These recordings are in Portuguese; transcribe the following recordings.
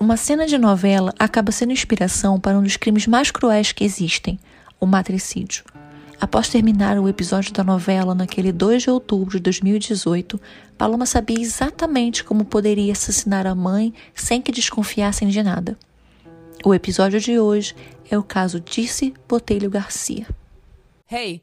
Uma cena de novela acaba sendo inspiração para um dos crimes mais cruéis que existem, o matricídio. Após terminar o episódio da novela naquele 2 de outubro de 2018, Paloma sabia exatamente como poderia assassinar a mãe sem que desconfiassem de nada. O episódio de hoje é o caso Disse Botelho Garcia. Hey,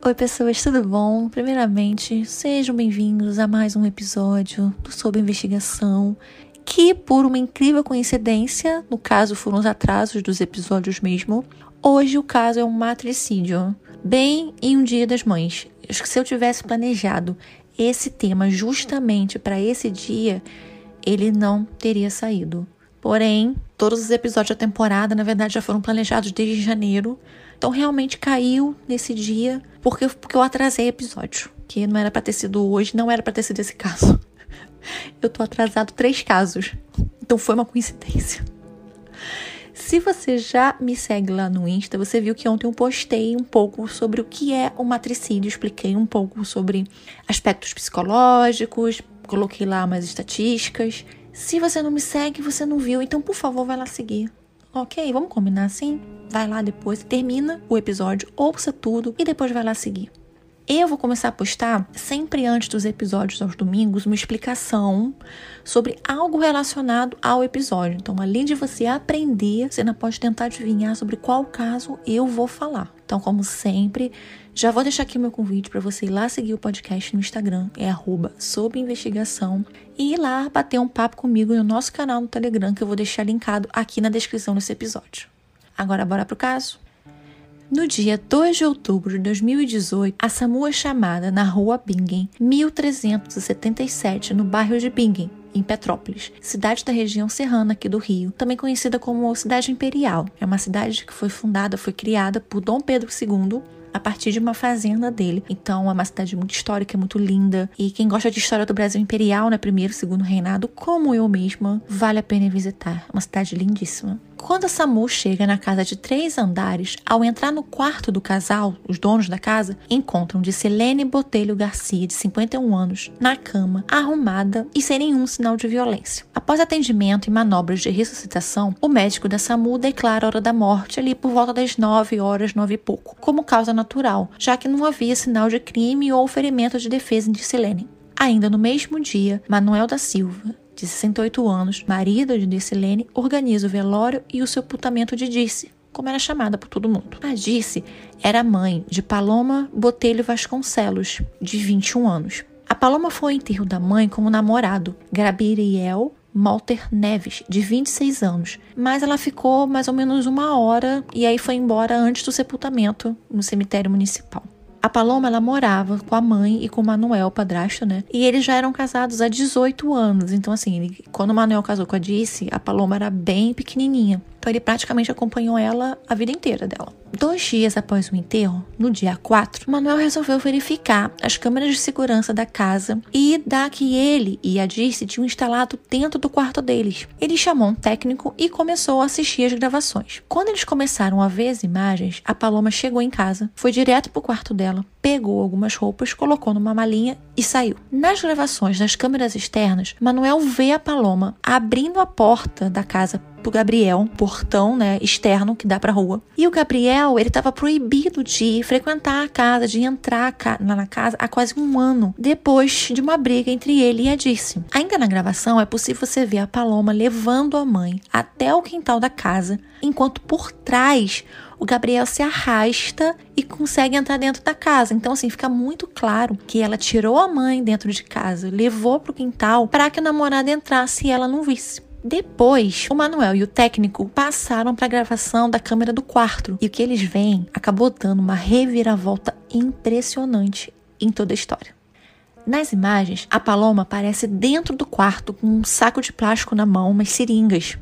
Oi, pessoas, tudo bom? Primeiramente, sejam bem-vindos a mais um episódio do Sob Investigação, que, por uma incrível coincidência, no caso foram os atrasos dos episódios mesmo, hoje o caso é um matricídio, bem em um Dia das Mães. Acho que se eu tivesse planejado esse tema justamente para esse dia, ele não teria saído. Porém, todos os episódios da temporada, na verdade, já foram planejados desde janeiro. Então, realmente caiu nesse dia porque, porque eu atrasei episódio. Que não era para ter sido hoje, não era para ter sido esse caso. Eu tô atrasado três casos. Então, foi uma coincidência. Se você já me segue lá no Insta, você viu que ontem eu postei um pouco sobre o que é o matricídio, expliquei um pouco sobre aspectos psicológicos, coloquei lá umas estatísticas. Se você não me segue, você não viu, então por favor vai lá seguir. Ok, vamos combinar assim? Vai lá depois, termina o episódio, ouça tudo e depois vai lá seguir. Eu vou começar a postar sempre antes dos episódios aos domingos uma explicação sobre algo relacionado ao episódio. Então, além de você aprender, você ainda pode tentar adivinhar sobre qual caso eu vou falar. Então, como sempre, já vou deixar aqui meu convite para você ir lá seguir o podcast no Instagram, é arroba e ir lá bater um papo comigo no nosso canal no Telegram, que eu vou deixar linkado aqui na descrição desse episódio. Agora bora pro caso? No dia 2 de outubro de 2018, a SAMU é chamada na rua Bingen, 1377, no bairro de Bingen, em Petrópolis, cidade da região serrana aqui do Rio, também conhecida como Cidade Imperial. É uma cidade que foi fundada, foi criada por Dom Pedro II a partir de uma fazenda dele. Então é uma cidade muito histórica, muito linda. E quem gosta de história do Brasil Imperial, né, primeiro e segundo reinado, como eu mesma, vale a pena visitar. Uma cidade lindíssima. Quando a Samu chega na casa de três andares, ao entrar no quarto do casal, os donos da casa encontram de Selene Botelho Garcia, de 51 anos, na cama, arrumada e sem nenhum sinal de violência. Após atendimento e manobras de ressuscitação, o médico da SAMU declara a hora da morte ali por volta das 9 horas, 9 e pouco, como causa natural, já que não havia sinal de crime ou ferimento de defesa de Selene. Ainda no mesmo dia, Manuel da Silva, de 68 anos, marido de Dircilene, organiza o velório e o sepultamento de Dirce, como era chamada por todo mundo. A Dirce era mãe de Paloma Botelho Vasconcelos, de 21 anos. A Paloma foi ao enterro da mãe como namorado, Gabriel Malter Neves, de 26 anos, mas ela ficou mais ou menos uma hora e aí foi embora antes do sepultamento no cemitério municipal. A Paloma ela morava com a mãe e com o Manuel, o padrasto, né? E eles já eram casados há 18 anos. Então, assim, ele, quando o Manuel casou com a Dice, a Paloma era bem pequenininha. Então ele praticamente acompanhou ela a vida inteira dela. Dois dias após o enterro, no dia 4, Manuel resolveu verificar as câmeras de segurança da casa e da que ele e a Dirce tinham instalado dentro do quarto deles. Ele chamou um técnico e começou a assistir as gravações. Quando eles começaram a ver as imagens, a Paloma chegou em casa, foi direto para o quarto dela, pegou algumas roupas, colocou numa malinha e saiu. Nas gravações das câmeras externas, Manuel vê a Paloma abrindo a porta da casa pro Gabriel, um portão, né, externo que dá pra rua. E o Gabriel, ele tava proibido de frequentar a casa, de entrar na casa há quase um ano, depois de uma briga entre ele e a Dirce. Ainda na gravação, é possível você ver a Paloma levando a mãe até o quintal da casa, enquanto por trás o Gabriel se arrasta e consegue entrar dentro da casa. Então, assim, fica muito claro que ela tirou a mãe dentro de casa, levou para o quintal para que o namorado entrasse e ela não visse. Depois, o Manuel e o técnico passaram para a gravação da câmera do quarto e o que eles veem acabou dando uma reviravolta impressionante em toda a história. Nas imagens, a Paloma aparece dentro do quarto com um saco de plástico na mão, umas seringas.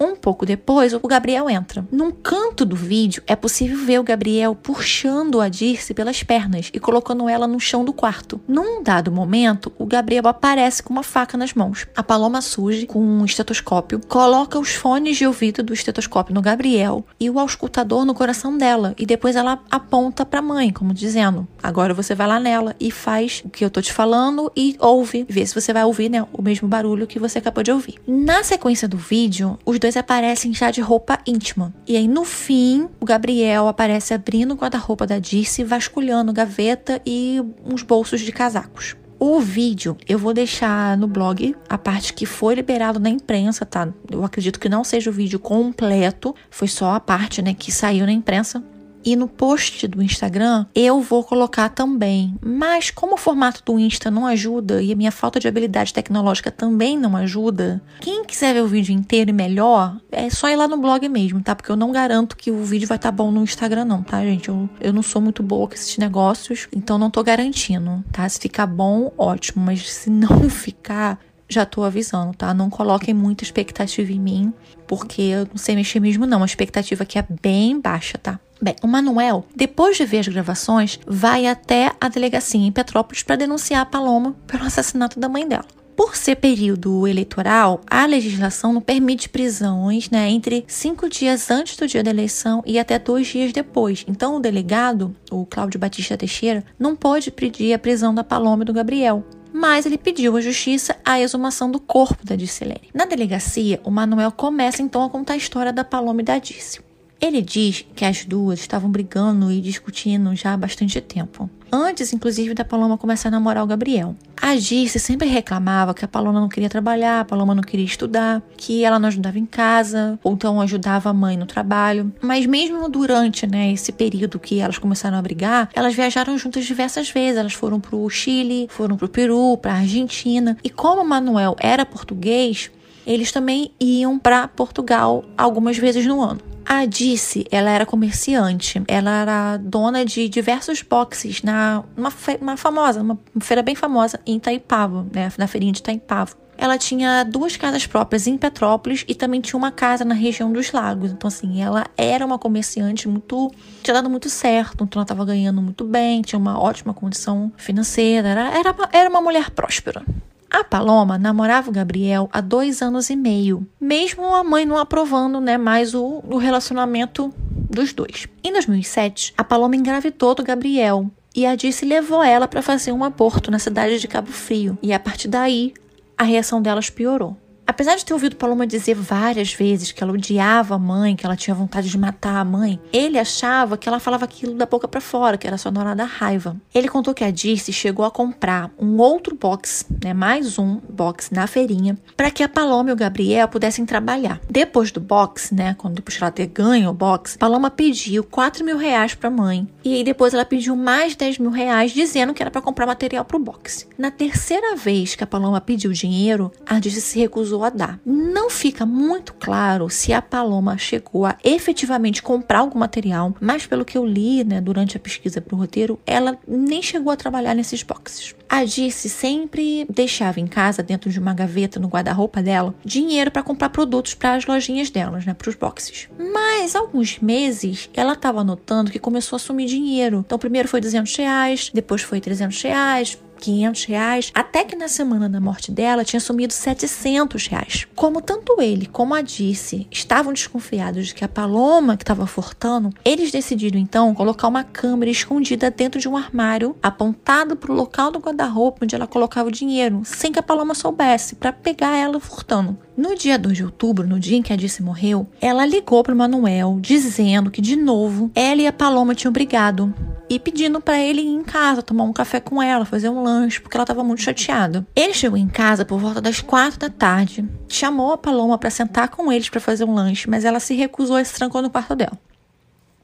Um pouco depois, o Gabriel entra. Num canto do vídeo, é possível ver o Gabriel puxando a Dirce pelas pernas e colocando ela no chão do quarto. Num dado momento, o Gabriel aparece com uma faca nas mãos. A Paloma surge com um estetoscópio, coloca os fones de ouvido do estetoscópio no Gabriel e o auscultador no coração dela. E depois ela aponta para a mãe, como dizendo: agora você vai lá nela e faz o que eu tô te falando e ouve, vê se você vai ouvir né, o mesmo barulho que você acabou de ouvir. Na sequência do vídeo, os dois dois aparecem já de roupa íntima. E aí, no fim, o Gabriel aparece abrindo o guarda-roupa da Dirce, vasculhando gaveta e uns bolsos de casacos. O vídeo eu vou deixar no blog a parte que foi liberado na imprensa, tá? Eu acredito que não seja o vídeo completo, foi só a parte, né, que saiu na imprensa. E no post do Instagram eu vou colocar também. Mas como o formato do Insta não ajuda e a minha falta de habilidade tecnológica também não ajuda, quem quiser ver o vídeo inteiro e melhor, é só ir lá no blog mesmo, tá? Porque eu não garanto que o vídeo vai estar tá bom no Instagram, não, tá, gente? Eu, eu não sou muito boa com esses negócios, então não tô garantindo, tá? Se ficar bom, ótimo. Mas se não ficar, já tô avisando, tá? Não coloquem muita expectativa em mim, porque eu não sei mexer mesmo, não. A expectativa aqui é bem baixa, tá? Bem, o Manuel, depois de ver as gravações, vai até a delegacia em Petrópolis para denunciar a Paloma pelo assassinato da mãe dela. Por ser período eleitoral, a legislação não permite prisões né, entre cinco dias antes do dia da eleição e até dois dias depois. Então, o delegado, o Cláudio Batista Teixeira, não pode pedir a prisão da Paloma e do Gabriel mas ele pediu à justiça a exumação do corpo da Dicilene. Na delegacia, o Manuel começa então a contar a história da Paloma e da Dice. Ele diz que as duas estavam brigando e discutindo já há bastante tempo. Antes, inclusive, da Paloma começar a namorar o Gabriel. A Dirce sempre reclamava que a Paloma não queria trabalhar, a Paloma não queria estudar, que ela não ajudava em casa, ou então ajudava a mãe no trabalho. Mas mesmo durante né, esse período que elas começaram a brigar, elas viajaram juntas diversas vezes. Elas foram para o Chile, foram para o Peru, para a Argentina. E como Manuel era português, eles também iam para Portugal algumas vezes no ano. A Dice, ela era comerciante, ela era dona de diversos boxes na uma, uma famosa, uma feira bem famosa em Itaipava, né, na feirinha de Itaipava. Ela tinha duas casas próprias em Petrópolis e também tinha uma casa na região dos lagos. Então, assim, ela era uma comerciante muito. tinha dado muito certo, então ela estava ganhando muito bem, tinha uma ótima condição financeira, era, era, era uma mulher próspera. A Paloma namorava o Gabriel há dois anos e meio, mesmo a mãe não aprovando né, mais o, o relacionamento dos dois. Em 2007, a Paloma engravidou do Gabriel e a Dice levou ela para fazer um aborto na cidade de Cabo Frio. E a partir daí, a reação delas piorou. Apesar de ter ouvido Paloma dizer várias vezes que ela odiava a mãe, que ela tinha vontade de matar a mãe, ele achava que ela falava aquilo da boca para fora, que era só na hora da raiva. Ele contou que a Dirce chegou a comprar um outro box, né, mais um box na feirinha, para que a Paloma e o Gabriel pudessem trabalhar. Depois do box, né, quando depois ela ter ganho o box, Paloma pediu 4 mil reais para a mãe e aí depois ela pediu mais 10 mil reais dizendo que era para comprar material para o box. Na terceira vez que a Paloma pediu dinheiro, a Dirce se recusou a dar. Não fica muito claro se a Paloma chegou a efetivamente comprar algum material, mas pelo que eu li né, durante a pesquisa para o roteiro, ela nem chegou a trabalhar nesses boxes. A Dirce sempre deixava em casa, dentro de uma gaveta no guarda-roupa dela, dinheiro para comprar produtos para as lojinhas delas, né, para os boxes. Mas alguns meses ela estava notando que começou a sumir dinheiro. Então primeiro foi 200 reais, depois foi 300 reais, 500 reais, até que na semana da morte dela tinha sumido 700 reais. Como tanto ele como a Disse estavam desconfiados de que a Paloma que estava furtando, eles decidiram então colocar uma câmera escondida dentro de um armário, apontado para o local do guarda-roupa onde ela colocava o dinheiro, sem que a Paloma soubesse, para pegar ela furtando. No dia 2 de outubro, no dia em que a Disse morreu, ela ligou para Manuel dizendo que de novo ela e a Paloma tinham brigado e pedindo para ele ir em casa tomar um café com ela, fazer um lanche, porque ela estava muito chateada. Ele chegou em casa por volta das quatro da tarde, chamou a Paloma para sentar com eles para fazer um lanche, mas ela se recusou e se trancou no quarto dela.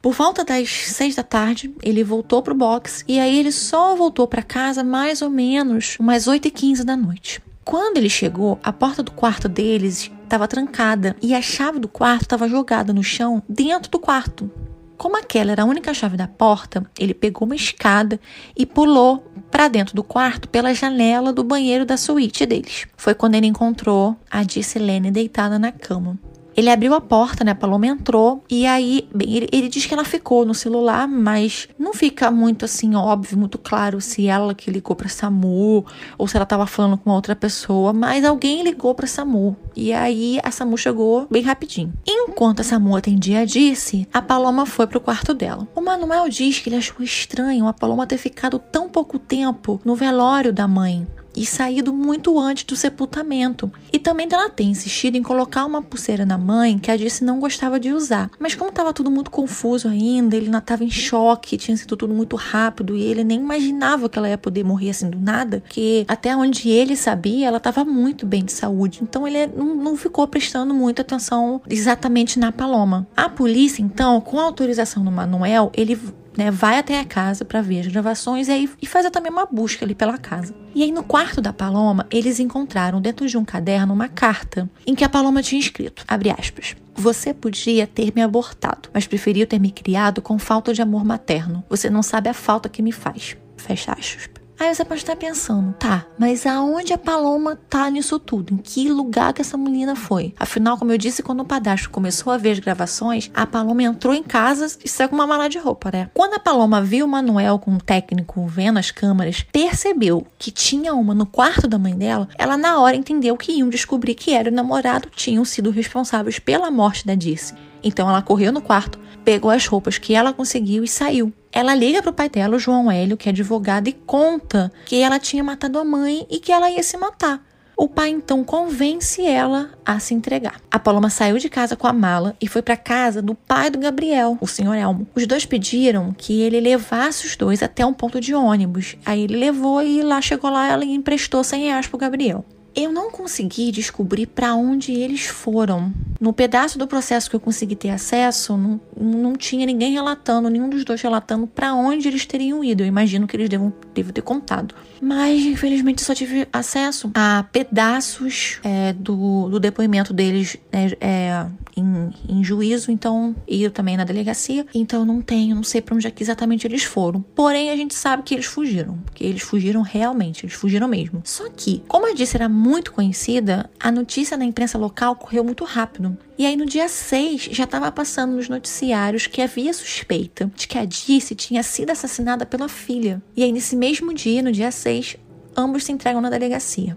Por volta das seis da tarde, ele voltou pro box e aí ele só voltou para casa mais ou menos umas oito e quinze da noite. Quando ele chegou, a porta do quarto deles estava trancada e a chave do quarto estava jogada no chão dentro do quarto. Como aquela era a única chave da porta, ele pegou uma escada e pulou para dentro do quarto pela janela do banheiro da suíte deles. Foi quando ele encontrou a Dissilene deitada na cama. Ele abriu a porta, né? A Paloma entrou e aí, bem, ele, ele diz que ela ficou no celular, mas não fica muito assim óbvio, muito claro se ela que ligou para SAMU ou se ela tava falando com outra pessoa, mas alguém ligou para SAMU. E aí a SAMU chegou bem rapidinho. Enquanto a SAMU atendia a Disse, a Paloma foi pro quarto dela. O Manuel diz que ele achou estranho a Paloma ter ficado tão pouco tempo no velório da mãe e saído muito antes do sepultamento. E também ela tem insistido em colocar uma pulseira na mãe que a Disse não gostava de usar. Mas como estava tudo muito confuso ainda, ele estava em choque, tinha sido tudo muito rápido e ele nem imaginava que ela ia poder morrer assim do nada, que até onde ele sabia, ela estava muito bem de saúde. Então ele não, não ficou prestando muita atenção exatamente na Paloma. A polícia, então, com autorização do Manuel, ele né, vai até a casa para ver as gravações e, aí, e faz também uma busca ali pela casa. E aí no quarto da Paloma, eles encontraram dentro de um caderno uma carta em que a Paloma tinha escrito, abre aspas, você podia ter me abortado, mas preferiu ter me criado com falta de amor materno. Você não sabe a falta que me faz. Fecha aspas. Aí você pode estar pensando, tá, mas aonde a Paloma tá nisso tudo? Em que lugar que essa menina foi? Afinal, como eu disse, quando o padastro começou a ver as gravações, a Paloma entrou em casa e saiu com uma mala de roupa, né? Quando a Paloma viu o Manuel com o técnico vendo as câmeras, percebeu que tinha uma no quarto da mãe dela, ela na hora entendeu que iam descobrir que era o namorado tinham sido responsáveis pela morte da Dirce. Então ela correu no quarto, pegou as roupas que ela conseguiu e saiu. Ela liga para o pai dela, o João Hélio, que é advogado, e conta que ela tinha matado a mãe e que ela ia se matar. O pai então convence ela a se entregar. A Paloma saiu de casa com a mala e foi para casa do pai do Gabriel, o senhor Elmo. Os dois pediram que ele levasse os dois até um ponto de ônibus. Aí ele levou e lá chegou lá ela emprestou 100 reais pro Gabriel. Eu não consegui descobrir para onde eles foram. No pedaço do processo que eu consegui ter acesso, não, não tinha ninguém relatando, nenhum dos dois relatando para onde eles teriam ido. Eu imagino que eles devam, devam ter contado. Mas, infelizmente, só tive acesso a pedaços é, do, do depoimento deles né, é, em, em, juízo, então, e eu também na delegacia. Então, não tenho, não sei para onde é que exatamente eles foram. Porém, a gente sabe que eles fugiram, que eles fugiram realmente, eles fugiram mesmo. Só que, como eu disse, era muito conhecida, a notícia na imprensa local correu muito rápido. E aí no dia 6 já estava passando nos noticiários que havia suspeita de que a Disse tinha sido assassinada pela filha. E aí nesse mesmo dia, no dia 6, ambos se entregam na delegacia.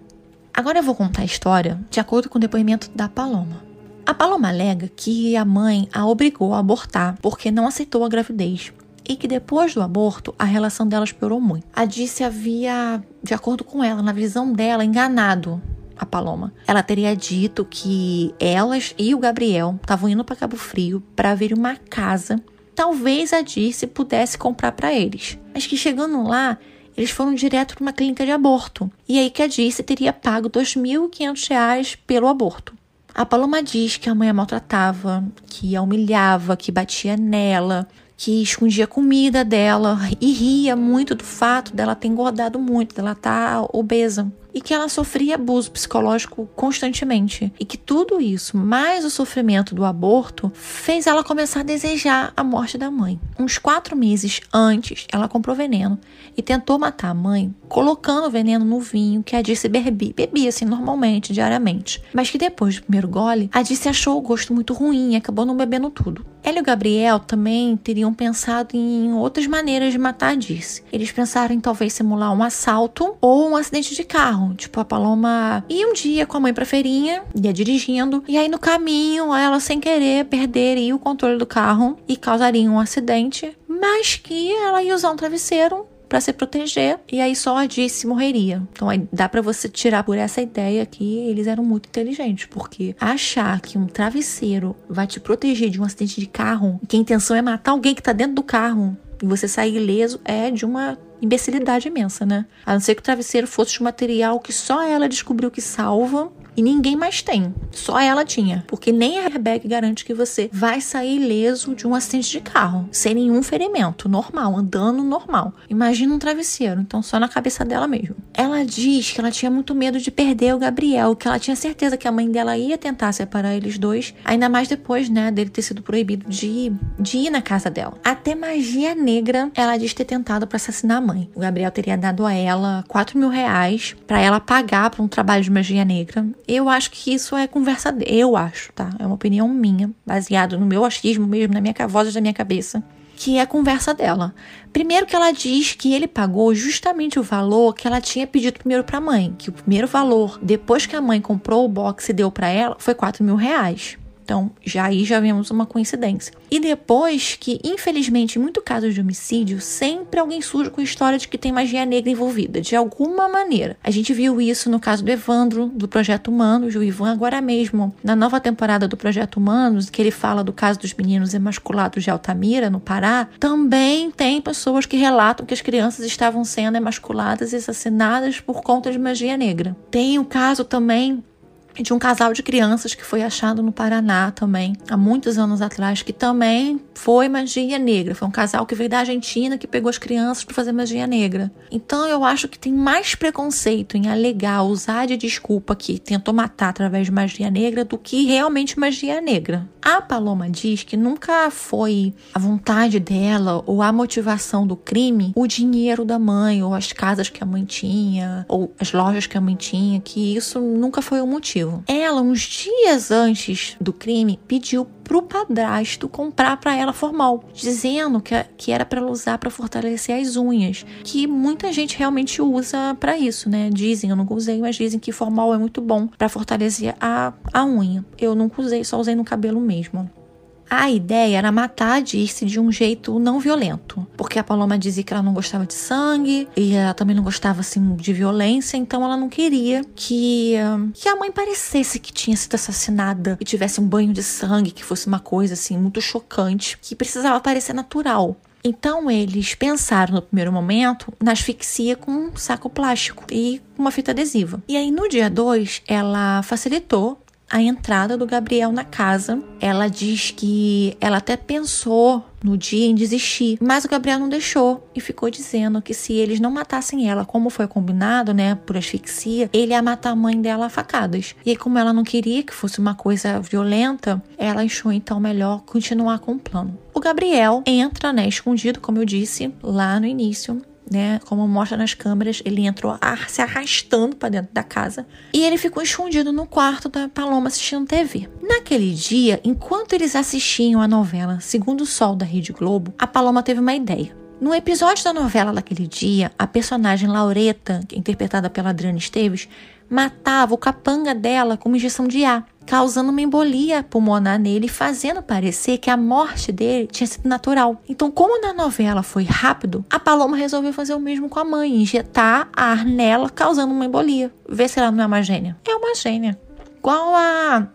Agora eu vou contar a história de acordo com o depoimento da Paloma. A Paloma alega que a mãe a obrigou a abortar porque não aceitou a gravidez e que depois do aborto a relação delas piorou muito. A Disse havia, de acordo com ela, na visão dela, enganado a Paloma. Ela teria dito que elas e o Gabriel estavam indo para Cabo Frio para ver uma casa. Talvez a Dirce pudesse comprar para eles, mas que chegando lá eles foram direto para uma clínica de aborto. E aí que a Dirce teria pago R$ 2.500 pelo aborto. A Paloma diz que a mãe a maltratava, que a humilhava, que batia nela, que escondia comida dela e ria muito do fato dela ter engordado muito, dela estar tá obesa e que ela sofria abuso psicológico constantemente. E que tudo isso, mais o sofrimento do aborto, fez ela começar a desejar a morte da mãe. Uns quatro meses antes, ela comprou veneno e tentou matar a mãe, colocando veneno no vinho que a Disse bebia, bebia assim normalmente, diariamente. Mas que depois do primeiro gole, a Disse achou o gosto muito ruim e acabou não bebendo tudo. Ela e o Gabriel também teriam pensado em outras maneiras de matar a Disse. Eles pensaram em talvez simular um assalto ou um acidente de carro Tipo, a Paloma ia um dia com a mãe pra feirinha, ia dirigindo, e aí no caminho ela, sem querer, perderia o controle do carro e causaria um acidente, mas que ela ia usar um travesseiro para se proteger e aí só a Disse morreria. Então aí dá para você tirar por essa ideia que eles eram muito inteligentes, porque achar que um travesseiro vai te proteger de um acidente de carro, que a intenção é matar alguém que tá dentro do carro e você sair ileso é de uma imbecilidade imensa, né? A não ser que o travesseiro fosse de um material que só ela descobriu que salva E ninguém mais tem. Só ela tinha. Porque nem a airbag garante que você vai sair ileso de um acidente de carro, sem nenhum ferimento, normal, andando normal. Imagina um travesseiro, então só na cabeça dela mesmo. Ela diz que ela tinha muito medo de perder o Gabriel, que ela tinha certeza que a mãe dela ia tentar separar eles dois, ainda mais depois, né, dele ter sido proibido de, de ir na casa dela. Até magia negra, ela diz ter tentado para assassinar a mãe. O Gabriel teria dado a ela 4 mil reais para ela pagar por um trabalho de magia negra. Eu acho que isso é conversa. Eu acho, tá? É uma opinião minha, baseado no meu achismo mesmo, na minha voz da minha cabeça que é conversa dela. Primeiro que ela diz que ele pagou justamente o valor que ela tinha pedido primeiro para a mãe, que o primeiro valor depois que a mãe comprou o box e deu para ela foi 4 mil reais. Então, já aí já vemos uma coincidência. E depois que, infelizmente, em muitos casos de homicídio, sempre alguém surge com a história de que tem magia negra envolvida, de alguma maneira. A gente viu isso no caso do Evandro, do Projeto Humanos, o Ivan agora mesmo, na nova temporada do Projeto Humanos, que ele fala do caso dos meninos emasculados de Altamira, no Pará, também tem pessoas que relatam que as crianças estavam sendo emasculadas e assassinadas por conta de magia negra. Tem o caso também de um casal de crianças que foi achado no Paraná também, há muitos anos atrás, que também foi magia negra. Foi um casal que veio da Argentina que pegou as crianças para fazer magia negra. Então eu acho que tem mais preconceito em alegar, usar de desculpa que tentou matar através de magia negra do que realmente magia negra. A Paloma diz que nunca foi a vontade dela ou a motivação do crime o dinheiro da mãe, ou as casas que a mãe tinha, ou as lojas que a mãe tinha, que isso nunca foi o motivo. Ela, uns dias antes do crime, pediu pro padrasto comprar para ela formal, dizendo que, que era para ela usar para fortalecer as unhas, que muita gente realmente usa para isso, né? Dizem, eu nunca usei, mas dizem que formal é muito bom para fortalecer a, a unha. Eu nunca usei, só usei no cabelo mesmo. A ideia era matar a Dirce de um jeito não violento, porque a Paloma dizia que ela não gostava de sangue e ela também não gostava assim de violência, então ela não queria que que a mãe parecesse que tinha sido assassinada e tivesse um banho de sangue, que fosse uma coisa assim muito chocante, que precisava parecer natural. Então eles pensaram no primeiro momento na asfixia com um saco plástico e uma fita adesiva. E aí no dia 2 ela facilitou a entrada do Gabriel na casa. Ela diz que ela até pensou no dia em desistir, mas o Gabriel não deixou e ficou dizendo que se eles não matassem ela, como foi combinado, né, por asfixia, ele ia matar a mãe dela a facadas. E como ela não queria que fosse uma coisa violenta, ela achou então melhor continuar com o plano. O Gabriel entra, né, escondido, como eu disse lá no início, né? Como mostra nas câmeras, ele entrou se arrastando para dentro da casa e ele ficou escondido no quarto da Paloma assistindo TV. Naquele dia, enquanto eles assistiam a novela Segundo o Sol da Rede Globo, a Paloma teve uma ideia. No episódio da novela daquele dia, a personagem Laureta, interpretada pela Adriana Esteves, matava o capanga dela com uma injeção de ar causando uma embolia pulmonar nele, fazendo parecer que a morte dele tinha sido natural. Então, como na novela foi rápido, a Paloma resolveu fazer o mesmo com a mãe, injetar ar nela, causando uma embolia. Vê se ela não é uma gênia. É uma gênia. Igual a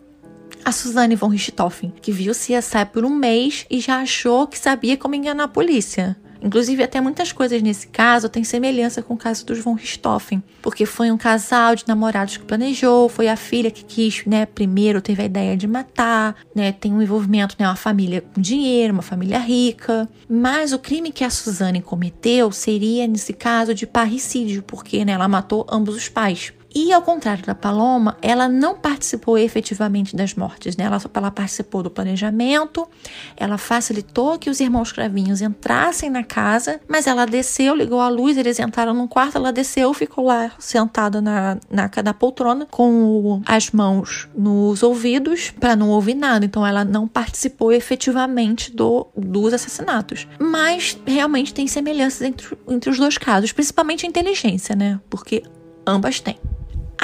a Suzane von Richthofen, que viu CSI por um mês e já achou que sabia como enganar a polícia. Inclusive, até muitas coisas nesse caso têm semelhança com o caso dos von Richthofen, porque foi um casal de namorados que planejou, foi a filha que quis, né, primeiro teve a ideia de matar, né, tem um envolvimento, né, uma família com dinheiro, uma família rica, mas o crime que a Suzane cometeu seria, nesse caso, de parricídio, porque, né, ela matou ambos os pais. E ao contrário da Paloma, ela não participou efetivamente das mortes, né? Ela, ela participou do planejamento, ela facilitou que os irmãos cravinhos entrassem na casa, mas ela desceu, ligou a luz, eles entraram no quarto, ela desceu, ficou lá sentada na, na, na poltrona, com as mãos nos ouvidos, para não ouvir nada. Então ela não participou efetivamente do, dos assassinatos. Mas realmente tem semelhanças entre, entre os dois casos, principalmente a inteligência, né? Porque ambas têm.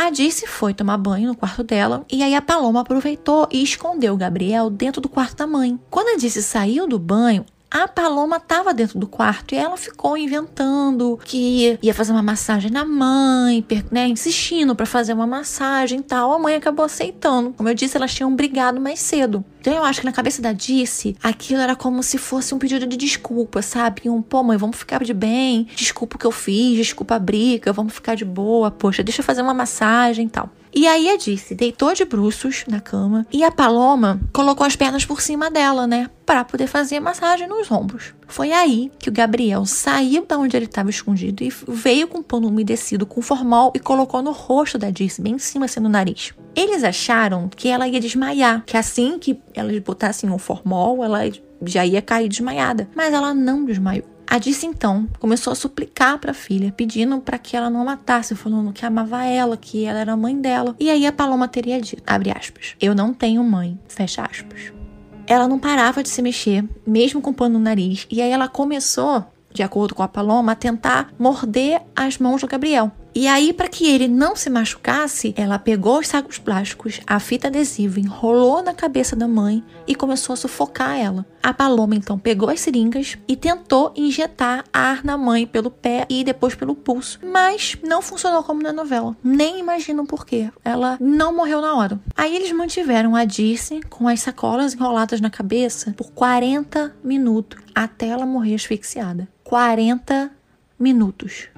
A Dirce foi tomar banho no quarto dela e aí a Paloma aproveitou e escondeu o Gabriel dentro do quarto da mãe. Quando a Dirce saiu do banho, a Paloma estava dentro do quarto e ela ficou inventando que ia fazer uma massagem na mãe, né, insistindo para fazer uma massagem e tal. A mãe acabou aceitando. Como eu disse, elas tinham brigado mais cedo. Então eu acho que na cabeça da Disse, aquilo era como se fosse um pedido de desculpa, sabe? Um, pô, mãe, vamos ficar de bem, desculpa o que eu fiz, desculpa a briga, vamos ficar de boa, poxa, deixa eu fazer uma massagem e tal. E aí a Disse deitou de bruços na cama e a Paloma colocou as pernas por cima dela, né? Para poder fazer massagem nos ombros. Foi aí que o Gabriel saiu da onde ele estava escondido e veio com um pano umedecido com formol e colocou no rosto da Disse, bem em cima assim no nariz. Eles acharam que ela ia desmaiar, que assim que elas botassem um formol, ela já ia cair desmaiada. Mas ela não desmaiou. A Disse então começou a suplicar para a filha, pedindo para que ela não a matasse, falando que amava ela, que ela era a mãe dela. E aí a Paloma teria dito, abre aspas, eu não tenho mãe, fecha aspas. Ela não parava de se mexer, mesmo com o pano no nariz, e aí ela começou, de acordo com a Paloma, a tentar morder as mãos do Gabriel. E aí, para que ele não se machucasse, ela pegou os sacos plásticos, a fita adesiva, enrolou na cabeça da mãe e começou a sufocar ela. A Paloma então pegou as seringas e tentou injetar ar na mãe pelo pé e depois pelo pulso, mas não funcionou como na novela. Nem imaginam por quê. Ela não morreu na hora. Aí eles mantiveram a Dirce com as sacolas enroladas na cabeça por 40 minutos até ela morrer asfixiada. 40 minutos.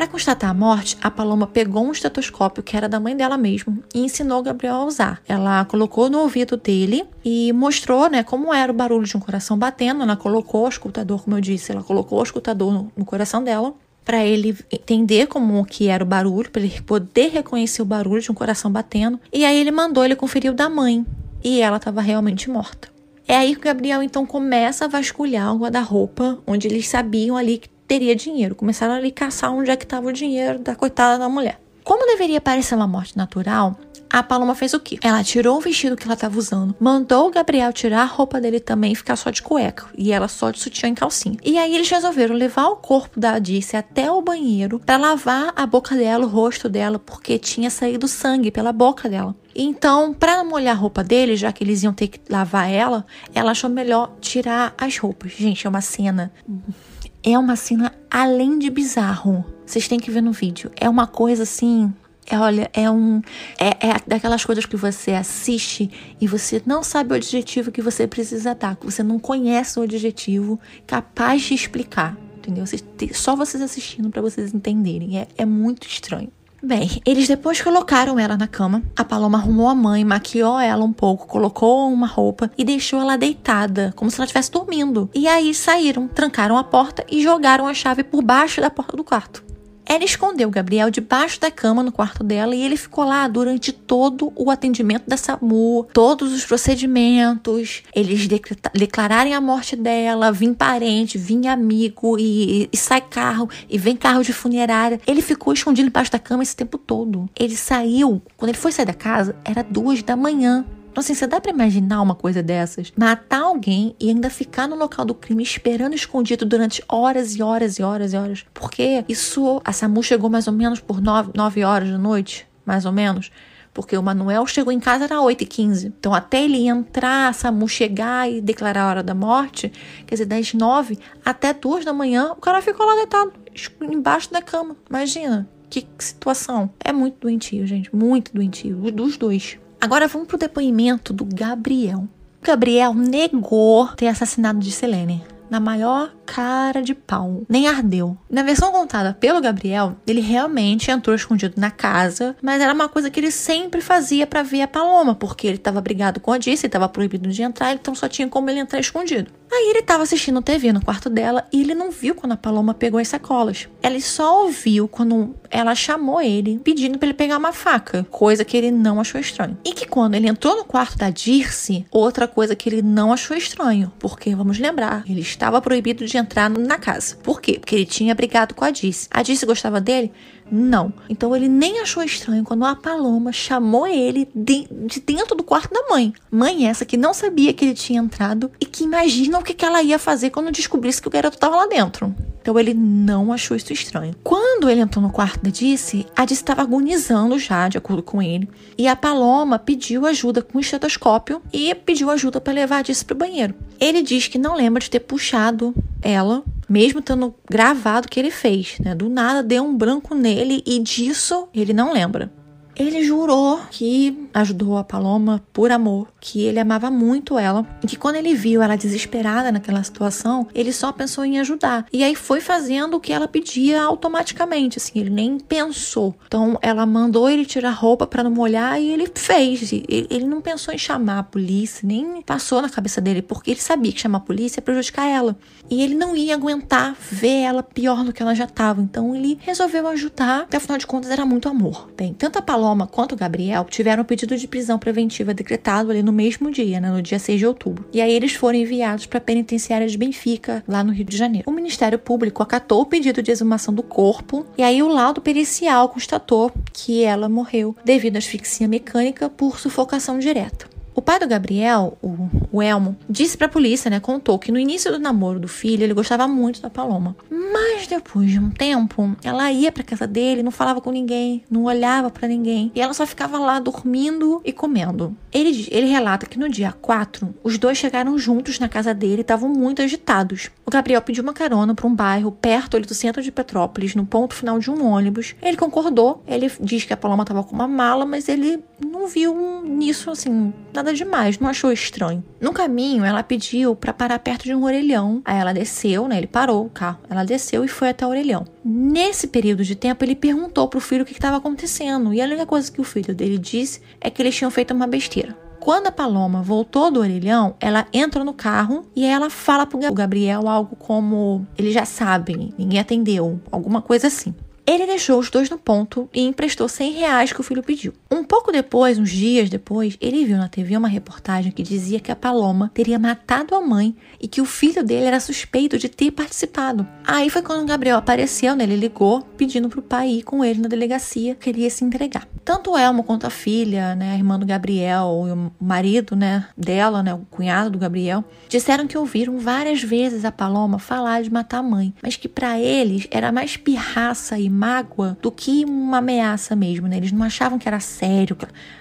Para constatar a morte, a Paloma pegou um estetoscópio que era da mãe dela mesmo e ensinou Gabriel a usar. Ela colocou no ouvido dele e mostrou, né, como era o barulho de um coração batendo. Ela colocou o escutador, como eu disse, ela colocou o escutador no, no coração dela para ele entender como que era o barulho, para ele poder reconhecer o barulho de um coração batendo. E aí ele mandou ele conferir o da mãe e ela estava realmente morta. É aí que o Gabriel então começa a vasculhar o guarda-roupa, onde eles sabiam ali que teria dinheiro. Começaram a lhe caçar onde é que estava o dinheiro da coitada da mulher. Como deveria parecer uma morte natural, a Paloma fez o quê? Ela tirou o vestido que ela estava usando, mandou o Gabriel tirar a roupa dele também e ficar só de cueca. E ela só de sutiã e calcinha. E aí eles resolveram levar o corpo da Dice até o banheiro para lavar a boca dela, o rosto dela, porque tinha saído sangue pela boca dela. Então, para molhar a roupa dele, já que eles iam ter que lavar ela, ela achou melhor tirar as roupas. Gente, é uma cena é uma cena além de bizarro. Vocês têm que ver no vídeo. É uma coisa assim. É, olha, é um. É, é daquelas coisas que você assiste e você não sabe o adjetivo que você precisa dar. Você não conhece o adjetivo capaz de explicar. Entendeu? Só vocês assistindo para vocês entenderem. É, é muito estranho. Bem, eles depois colocaram ela na cama. A Paloma arrumou a mãe, maquiou ela um pouco, colocou uma roupa e deixou ela deitada, como se ela estivesse dormindo. E aí saíram, trancaram a porta e jogaram a chave por baixo da porta do quarto. Ela escondeu Gabriel debaixo da cama no quarto dela e ele ficou lá durante todo o atendimento da SAMU, todos os procedimentos, eles declararem a morte dela, vim parente, vim amigo e, e, sai carro e vem carro de funerária. Ele ficou escondido debaixo da cama esse tempo todo. Ele saiu, quando ele foi sair da casa, era duas da manhã. Então, assim, você dá para imaginar uma coisa dessas? Matar alguém e ainda ficar no local do crime esperando escondido durante horas e horas e horas e horas. Porque isso, a SAMU chegou mais ou menos por 9, 9 horas da noite, mais ou menos. Porque o Manuel chegou em casa era 8h15. Então, até ele entrar, a SAMU chegar e declarar a hora da morte, quer dizer, das 9 até 2 da manhã, o cara ficou lá deitado, embaixo da cama. Imagina. Que situação. É muito doentio, gente. Muito doentio. Dos dois. Agora vamos pro depoimento do Gabriel. O Gabriel negou ter assassinado de Selene na maior cara de pau. Nem ardeu. Na versão contada pelo Gabriel, ele realmente entrou escondido na casa, mas era uma coisa que ele sempre fazia para ver a Paloma, porque ele estava brigado com a Dice, estava proibido de entrar, então só tinha como ele entrar escondido. Aí ele estava assistindo TV no quarto dela e ele não viu quando a Paloma pegou as sacolas. Ele só ouviu quando ela chamou ele pedindo para ele pegar uma faca, coisa que ele não achou estranho. E que quando ele entrou no quarto da Dirce, outra coisa que ele não achou estranho, porque vamos lembrar, ele estava proibido de entrar na casa. Por quê? Porque ele tinha brigado com a Dirce. A Dirce gostava dele? Não. Então ele nem achou estranho quando a Paloma chamou ele de, de, dentro do quarto da mãe. Mãe essa que não sabia que ele tinha entrado e que imagina o que, que ela ia fazer quando descobrisse que o garoto estava lá dentro. Então ele não achou isso estranho. Quando ele entrou no quarto da Disse, a Disse estava agonizando já, de acordo com ele. E a Paloma pediu ajuda com o estetoscópio e pediu ajuda para levar a Disse para o banheiro. Ele diz que não lembra de ter puxado ela, mesmo tendo gravado o que ele fez. Né? Do nada deu um branco nele e disso ele não lembra. Ele jurou que ajudou a Paloma por amor, que ele amava muito ela e que quando ele viu ela desesperada naquela situação, ele só pensou em ajudar. E aí foi fazendo o que ela pedia automaticamente, assim, ele nem pensou. Então ela mandou ele tirar roupa para não molhar e ele fez. Ele não pensou em chamar a polícia, nem passou na cabeça dele, porque ele sabia que chamar a polícia ia prejudicar ela. E ele não ia aguentar ver ela pior do que ela já estava. Então ele resolveu ajudar, porque afinal de contas era muito amor. Bem, tanto a Paloma quanto o Gabriel tiveram um pedido de prisão preventiva decretado ali no mesmo dia, né, no dia 6 de outubro. E aí eles foram enviados para a penitenciária de Benfica, lá no Rio de Janeiro. O Ministério Público acatou o pedido de exumação do corpo e aí o laudo pericial constatou que ela morreu devido à asfixia mecânica por sufocação direta. O pai do Gabriel, o, o Elmo, disse para a polícia, né, contou que no início do namoro do filho ele gostava muito da Paloma. Mas depois de um tempo, ela ia para casa dele, não falava com ninguém, não olhava para ninguém, e ela só ficava lá dormindo e comendo. Ele, ele relata que no dia 4, os dois chegaram juntos na casa dele e estavam muito agitados. O Gabriel pediu uma carona para um bairro perto ali do centro de Petrópolis, no ponto final de um ônibus. Ele concordou, ele diz que a Paloma estava com uma mala, mas ele não viu nisso assim nada demais, não achou estranho. No caminho, ela pediu para parar perto de um orelhão. Aí ela desceu, né? Ele parou o carro. Ela desceu e foi até o orelhão. Nesse período de tempo, ele perguntou pro filho o que estava acontecendo. E a única coisa que o filho dele disse é que eles tinham feito uma besteira. Quando a Paloma voltou do orelhão, ela entra no carro e ela fala pro Gabriel algo como: eles já sabem, ninguém atendeu, alguma coisa assim. Ele deixou os dois no ponto e emprestou 100 reais que o filho pediu. Um pouco depois, uns dias depois, ele viu na TV uma reportagem que dizia que a Paloma teria matado a mãe e que o filho dele era suspeito de ter participado. Aí foi quando o Gabriel apareceu, né? Ele ligou pedindo pro pai ir com ele na delegacia, queria se entregar. Tanto Elmo quanto a filha, né, a irmã do Gabriel e o marido, né, dela, né, o cunhado do Gabriel, disseram que ouviram várias vezes a Paloma falar de matar a mãe, mas que para eles era mais pirraça e mágoa do que uma ameaça mesmo, né? Eles não achavam que era sério,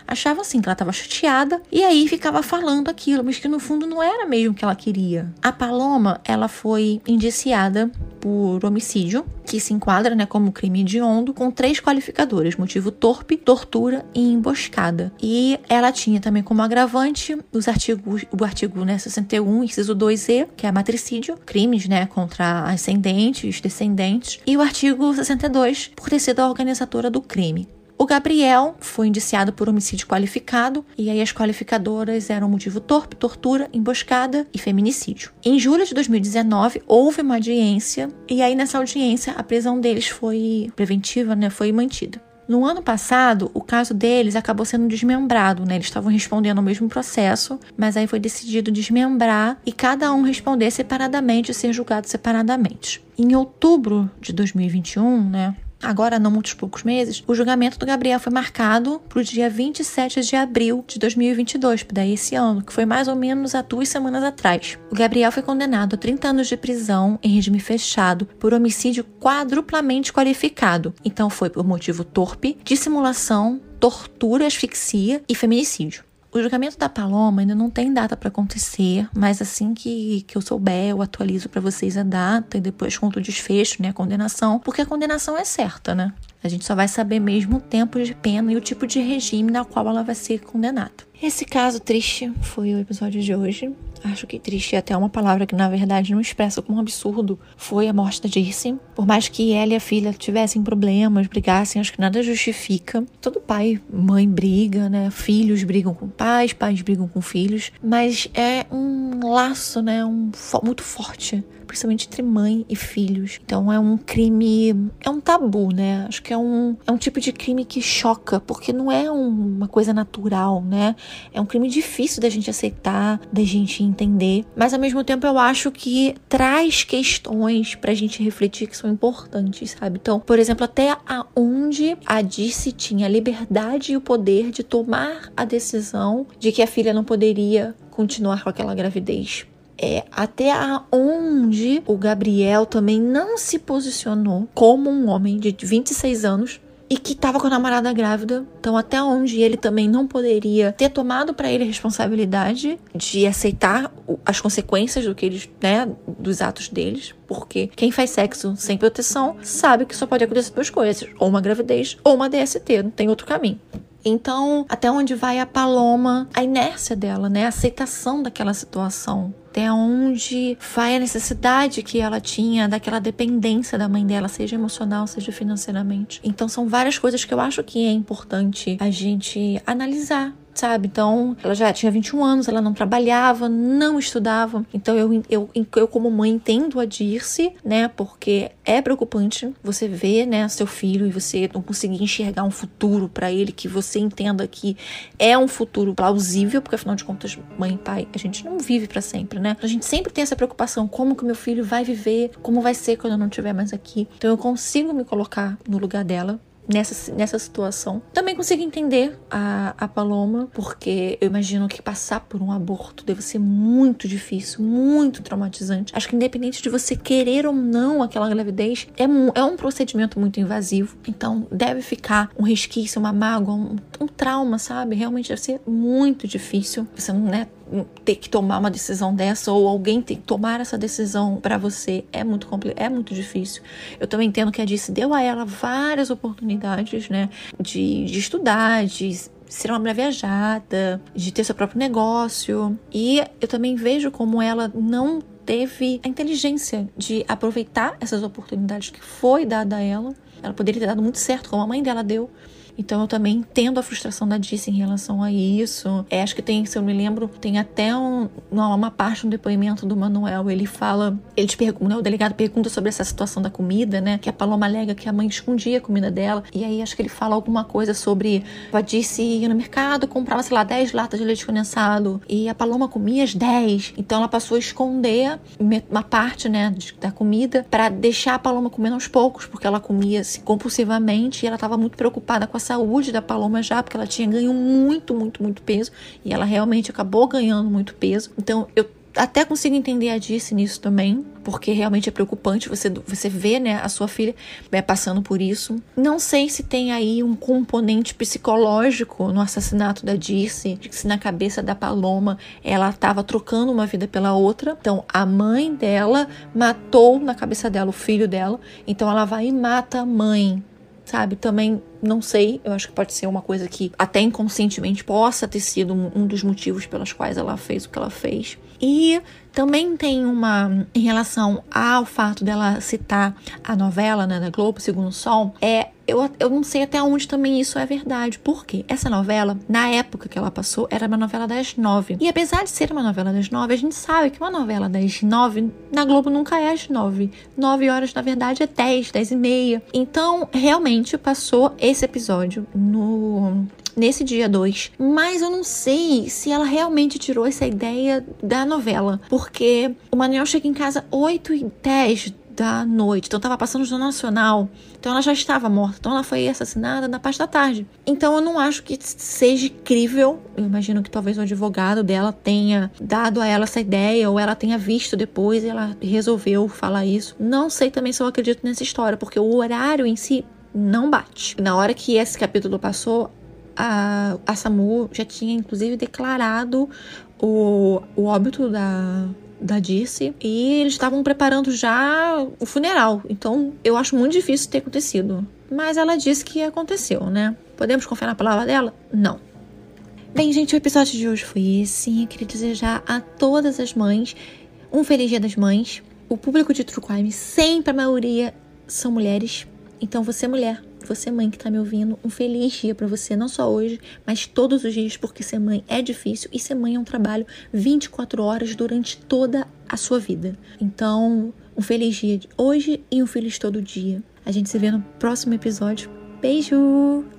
achavam assim que ela estava chateada e aí ficava falando aquilo, mas que no fundo não era mesmo o que ela queria. A Paloma, ela foi indiciada por homicídio, que se enquadra, né, como crime hediondo, com três qualificadores: motivo torpe, tortura e emboscada. E ela tinha também como agravante os artigos, o artigo né, 61, inciso 2e, que é matricídio, crimes, né, contra ascendentes, descendentes, e o artigo 62 por ter sido a organizadora do crime. O Gabriel foi indiciado por homicídio qualificado, e aí as qualificadoras eram motivo torpe, tortura, emboscada e feminicídio. Em julho de 2019, houve uma audiência, e aí nessa audiência a prisão deles foi preventiva, né, foi mantida. No ano passado, o caso deles acabou sendo desmembrado, né? Eles estavam respondendo ao mesmo processo, mas aí foi decidido desmembrar e cada um responder separadamente e ser julgado separadamente. Em outubro de 2021, né? Agora, não muitos poucos meses, o julgamento do Gabriel foi marcado para o dia 27 de abril de 2022, daí esse ano, que foi mais ou menos há duas semanas atrás. O Gabriel foi condenado a 30 anos de prisão em regime fechado por homicídio quadruplamente qualificado. Então foi por motivo torpe, dissimulação, tortura, asfixia e feminicídio. O julgamento da Paloma ainda não tem data para acontecer, mas assim que, que eu souber, eu atualizo para vocês a data e depois conto o desfecho, né, a condenação, porque a condenação é certa, né? A gente só vai saber mesmo o tempo de pena e o tipo de regime na qual ela vai ser condenada. Esse caso triste foi o episódio de hoje. Acho que triste é até uma palavra que na verdade não expressa como um absurdo. Foi a morte da Dirce. Por mais que ela e a filha tivessem problemas, brigassem, acho que nada justifica. Todo pai, mãe briga, né? Filhos brigam com pais, pais brigam com filhos. Mas é um laço, né? Um, muito forte principalmente entre mãe e filhos. Então é um crime, é um tabu, né? Acho que é um, é um tipo de crime que choca, porque não é um, uma coisa natural, né? É um crime difícil da gente aceitar, da gente entender, mas ao mesmo tempo eu acho que traz questões pra gente refletir que são importantes, sabe? Então, por exemplo, até aonde a Disse tinha a liberdade e o poder de tomar a decisão de que a filha não poderia continuar com aquela gravidez é até aonde o Gabriel também não se posicionou como um homem de 26 anos e que estava com a namorada grávida. Então, até onde ele também não poderia ter tomado para ele a responsabilidade de aceitar as consequências do que eles, né, dos atos deles, porque quem faz sexo sem proteção sabe que só pode acontecer duas coisas, ou uma gravidez ou uma DST, não tem outro caminho. Então, até onde vai a Paloma, a inércia dela, né? A aceitação daquela situação. Até onde vai a necessidade que ela tinha daquela dependência da mãe dela, seja emocional, seja financeiramente. Então, são várias coisas que eu acho que é importante a gente analisar sabe? Então, ela já tinha 21 anos, ela não trabalhava, não estudava. Então, eu, eu, eu como mãe, entendo a Dirce, né? Porque é preocupante você ver, né, seu filho e você não conseguir enxergar um futuro para ele que você entenda que é um futuro plausível, porque afinal de contas, mãe e pai, a gente não vive para sempre, né? A gente sempre tem essa preocupação, como que meu filho vai viver, como vai ser quando eu não estiver mais aqui. Então, eu consigo me colocar no lugar dela, nessa, nessa situação. Também consigo entender a, a Paloma, porque eu imagino que passar por um aborto deve ser muito difícil, muito traumatizante. Acho que independente de você querer ou não aquela gravidez, é, é um procedimento muito invasivo. Então deve ficar um resquício, uma mágoa, um, um trauma, sabe? Realmente deve ser muito difícil. Você não é ter que tomar uma decisão dessa ou alguém ter que tomar essa decisão para você é muito é muito difícil. Eu também entendo que a Disse deu a ela várias oportunidades, né, de, de estudar, de ser uma mulher viajada, de ter seu próprio negócio. E eu também vejo como ela não teve a inteligência de aproveitar essas oportunidades que foi dada a ela. Ela poderia ter dado muito certo, como a mãe dela deu, então eu também entendo a frustração da Disse em relação a isso. É, acho que tem, se eu me lembro, tem até um, uma parte no depoimento do Manuel. Ele fala, ele te pergunta, né, o delegado pergunta sobre essa situação da comida, né? Que a Paloma alega que a mãe escondia a comida dela. E aí acho que ele fala alguma coisa sobre a Disse ia no mercado, comprava, sei lá, 10 latas de leite condensado. E a Paloma comia as 10. Então ela passou a esconder uma parte, né, da comida para deixar a Paloma comendo aos poucos, porque ela comia assim, compulsivamente e ela estava muito preocupada com a saúde da Paloma já, porque ela tinha ganho muito, muito, muito peso e ela realmente acabou ganhando muito peso. Então eu até consigo entender a Disse nisso também, porque realmente é preocupante você, você ver né, a sua filha né, passando por isso. Não sei se tem aí um componente psicológico no assassinato da que se na cabeça da Paloma ela estava trocando uma vida pela outra. Então a mãe dela matou na cabeça dela o filho dela, então ela vai e mata a mãe sabe? Também não sei, eu acho que pode ser uma coisa que até inconscientemente possa ter sido um, um dos motivos pelos quais ela fez o que ela fez. E também tem uma em relação ao fato dela citar a novela né, da Globo, Segundo o Sol, é eu, eu não sei até onde também isso é verdade. Por quê? Essa novela, na época que ela passou, era uma novela das nove. E apesar de ser uma novela das nove, a gente sabe que uma novela das nove na Globo nunca é às nove. Nove horas, na verdade, é dez, dez e meia. Então, realmente passou esse episódio no nesse dia 2, mas eu não sei se ela realmente tirou essa ideia da novela, porque o Manuel chega em casa 8 e 10 da noite, então tava passando no Jornal Nacional, então ela já estava morta, então ela foi assassinada na parte da tarde. Então eu não acho que seja crível, eu imagino que talvez o advogado dela tenha dado a ela essa ideia, ou ela tenha visto depois e ela resolveu falar isso. Não sei também se eu acredito nessa história, porque o horário em si não bate. Na hora que esse capítulo passou, a, a SAMU já tinha inclusive declarado o, o óbito da, da Dirce e eles estavam preparando já o funeral. Então eu acho muito difícil ter acontecido. Mas ela disse que aconteceu, né? Podemos confiar na palavra dela? Não. Bem, gente, o episódio de hoje foi esse. Eu queria desejar a todas as mães um feliz dia das mães. O público de True Crime, sempre a maioria são mulheres. Então você, mulher, você, mãe que tá me ouvindo, um feliz dia para você, não só hoje, mas todos os dias, porque ser mãe é difícil e ser mãe é um trabalho 24 horas durante toda a sua vida. Então, um feliz dia de hoje e um feliz todo dia. A gente se vê no próximo episódio. Beijo!